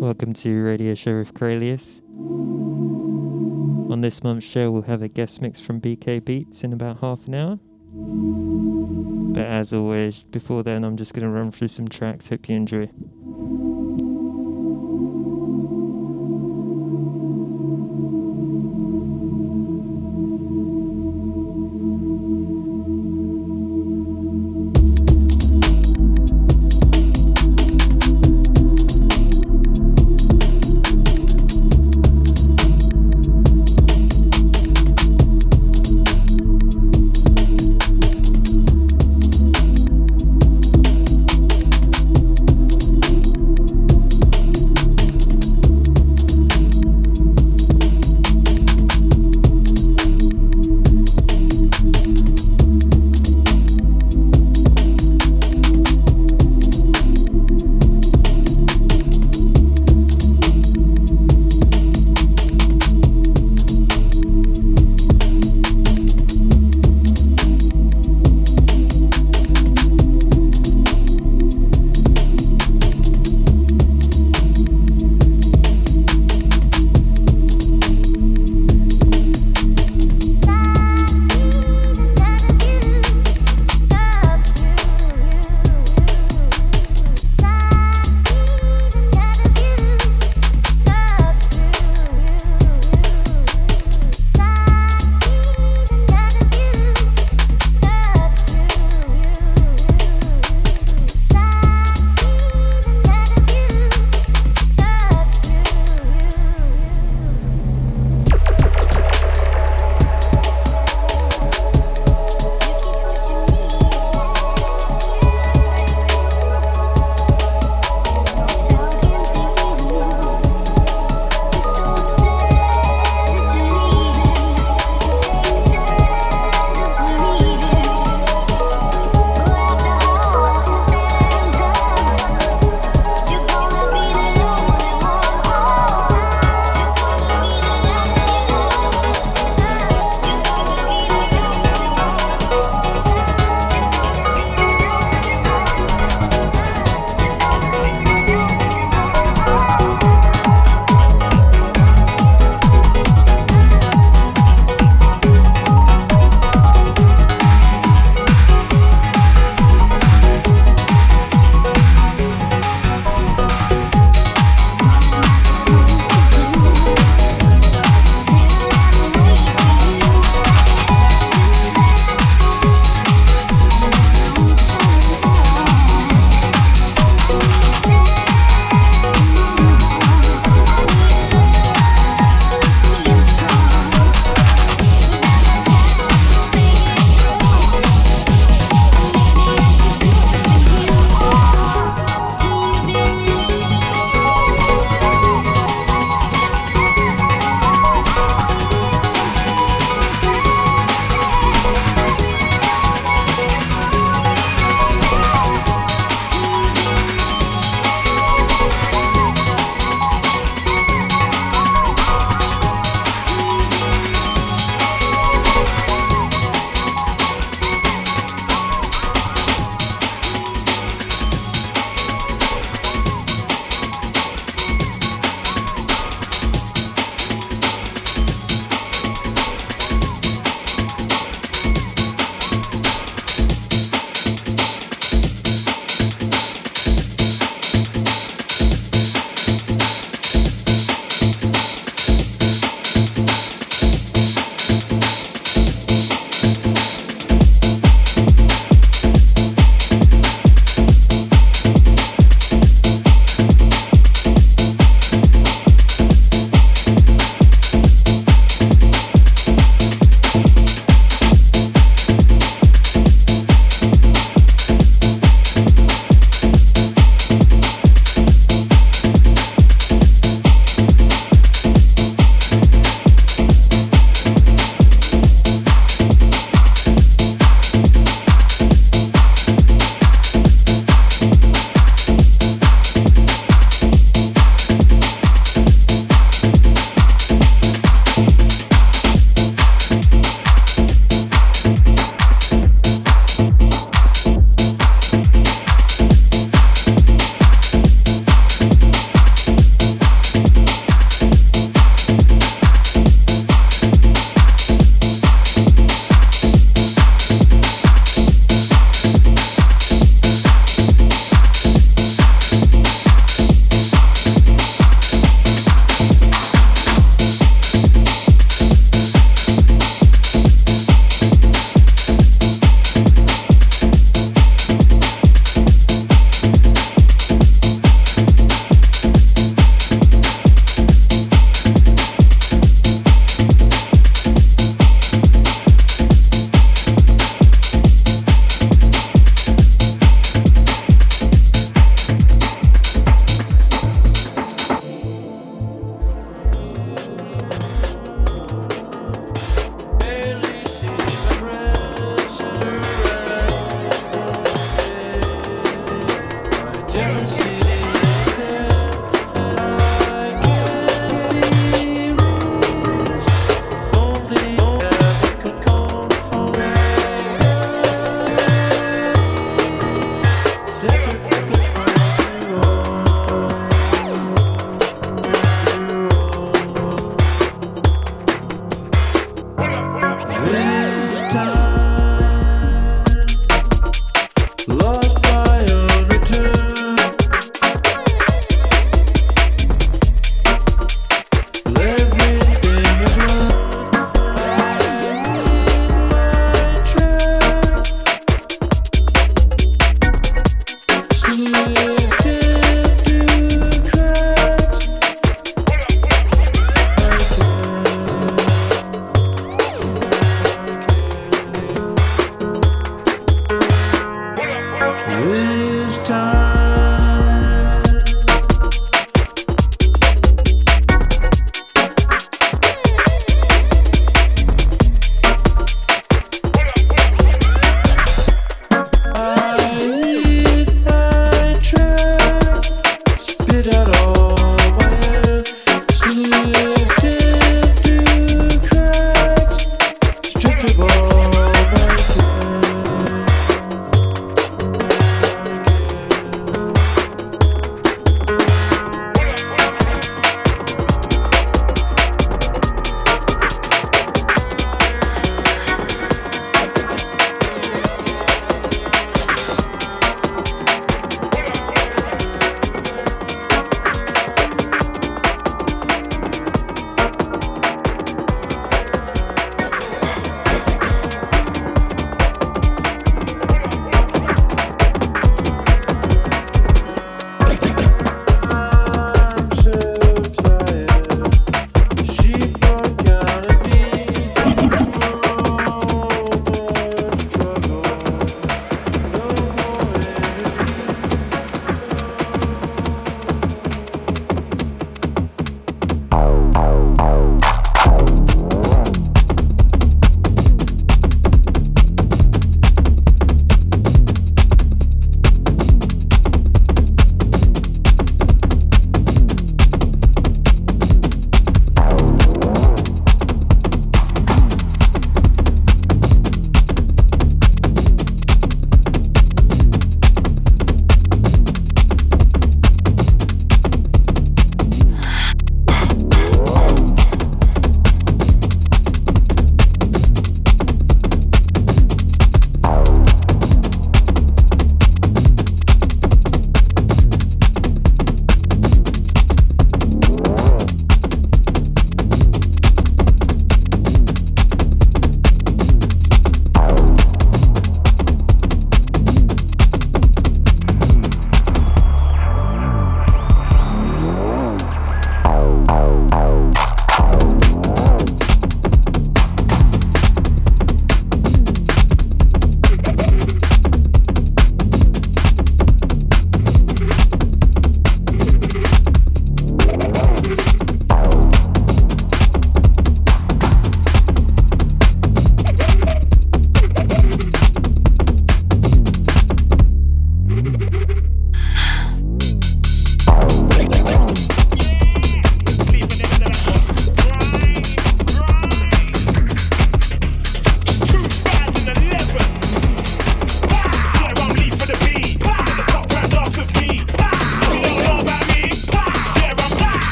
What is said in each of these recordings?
Welcome to Radio Show with. On this month's show, we'll have a guest mix from BK Beats in about half an hour. But as always, before then, I'm just going to run through some tracks. Hope you enjoy.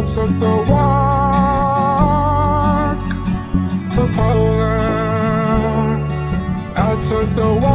I took the walk to Poland. I took the walk.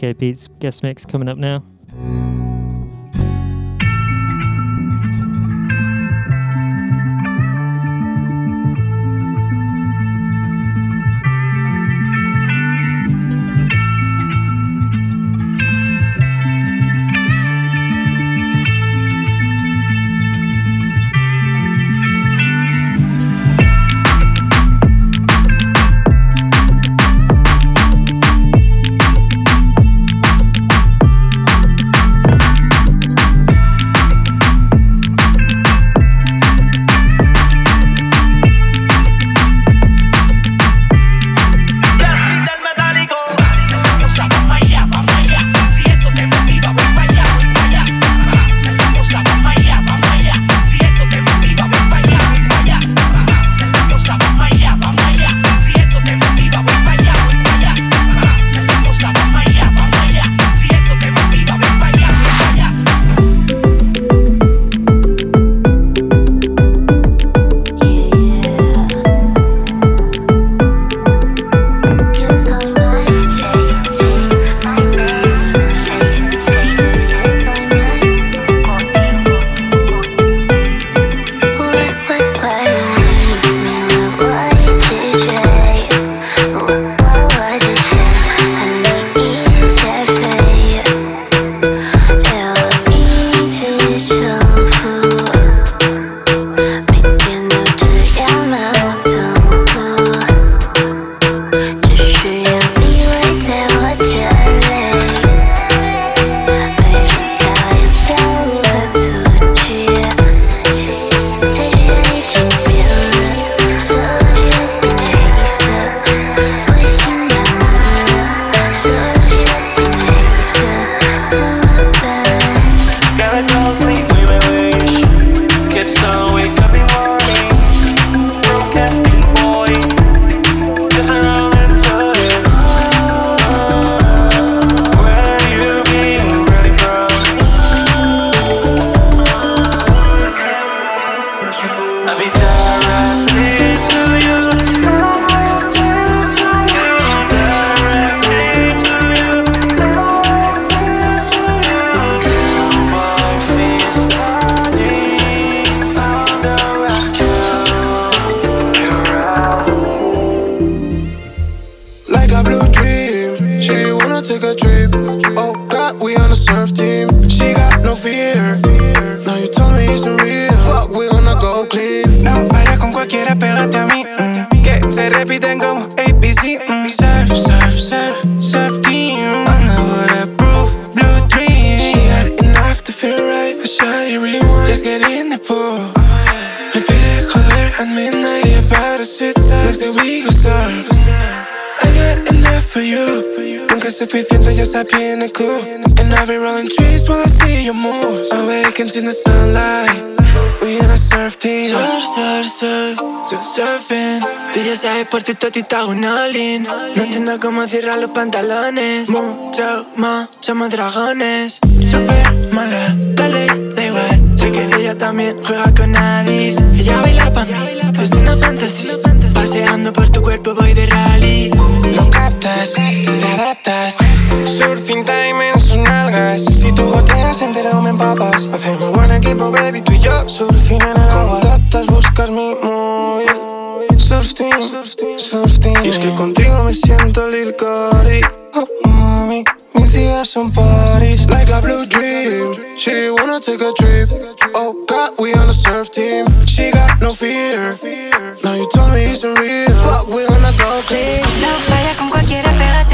BK Beats' guest mix coming up now. Shawty rewind. Just get in the pool. Me pide joder at midnight. Say about a. Next day we go surf. I got enough for you. Nunca es suficiente, ya está bien cool. And I'll be rolling trees while I see your moves. Awakens in the sunlight. We in a surf team. Surf, surf, surf, surf, surfing. Ya sabes por ti, te hago. No entiendo cómo cierrar los pantalones. Mucho, más dragones. Super mala, dale. Sé que ella también juega con Alice. Ella baila pa' mí, es una fantasía. Paseando por tu cuerpo voy de rally. Lo captas, te adaptas. Surfing time en sus nalgas. Si tú goteas entero me empapas. Hacemos buen equipo, baby, tú y yo. Surfing en el agua. Contactas, buscas mi móvil. Surfing, surfing. Y es que contigo me siento Lil Cari. Oh, mami. Días son parties. Like a blue dream. She wanna take a trip. Oh God, we on a surf team. She got no fear. Now you told me it's real. Fuck, we wanna go clean. No vaya con cualquiera, pégate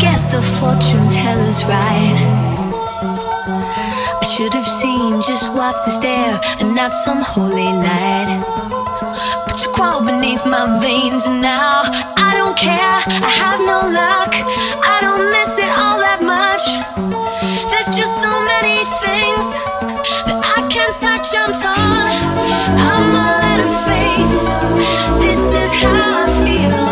guess the fortune teller's right. I should have seen just what was there and not some holy light. But you crawl beneath my veins, and now I don't care. I have no luck. I don't miss it all that much. There's just so many things that I can't touch. I'm torn. I'm a letter faith. This is how I feel.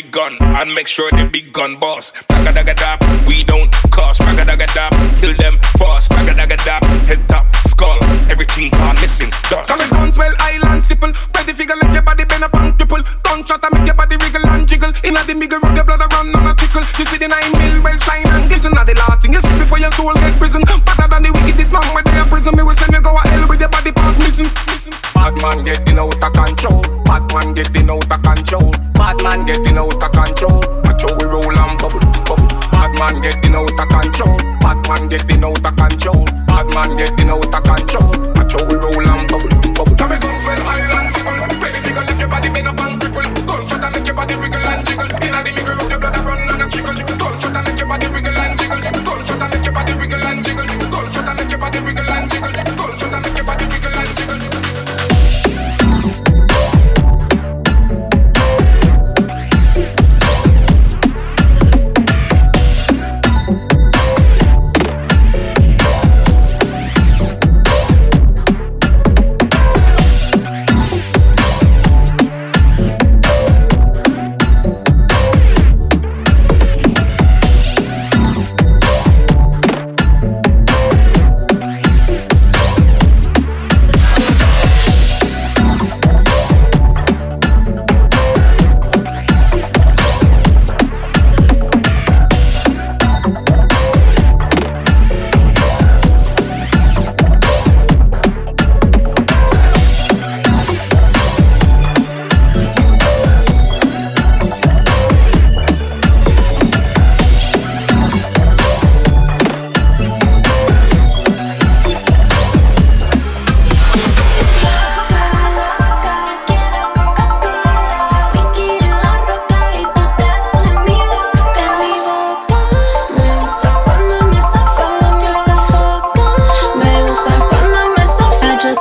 Big gun and make sure the big gun boss. Ragga dagga dap, we don't cost. Ragga dagga dap, kill them fast. Ragga dagga dap, head top, skull, everything gone missing. Dust. Come and guns well island simple. Ready figure left your body bend up and triple. Don't shot and make your body wiggle and jiggle. Inna the middle rub your blood a run on a trickle. You see the nine mil well shine and glisten. Now the last thing you see before your soul get prison. Better than the wickedest man where they a prison. Me will send you go a hell with your body parts missing. missing. Bad man getting out of control. Bad man getting out of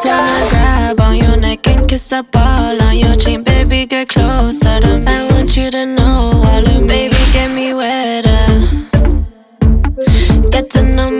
just wanna grab on your neck and kiss up all on your chain, baby. Get closer to me. I want you to know all of me, baby. Get me wetter. Get to know me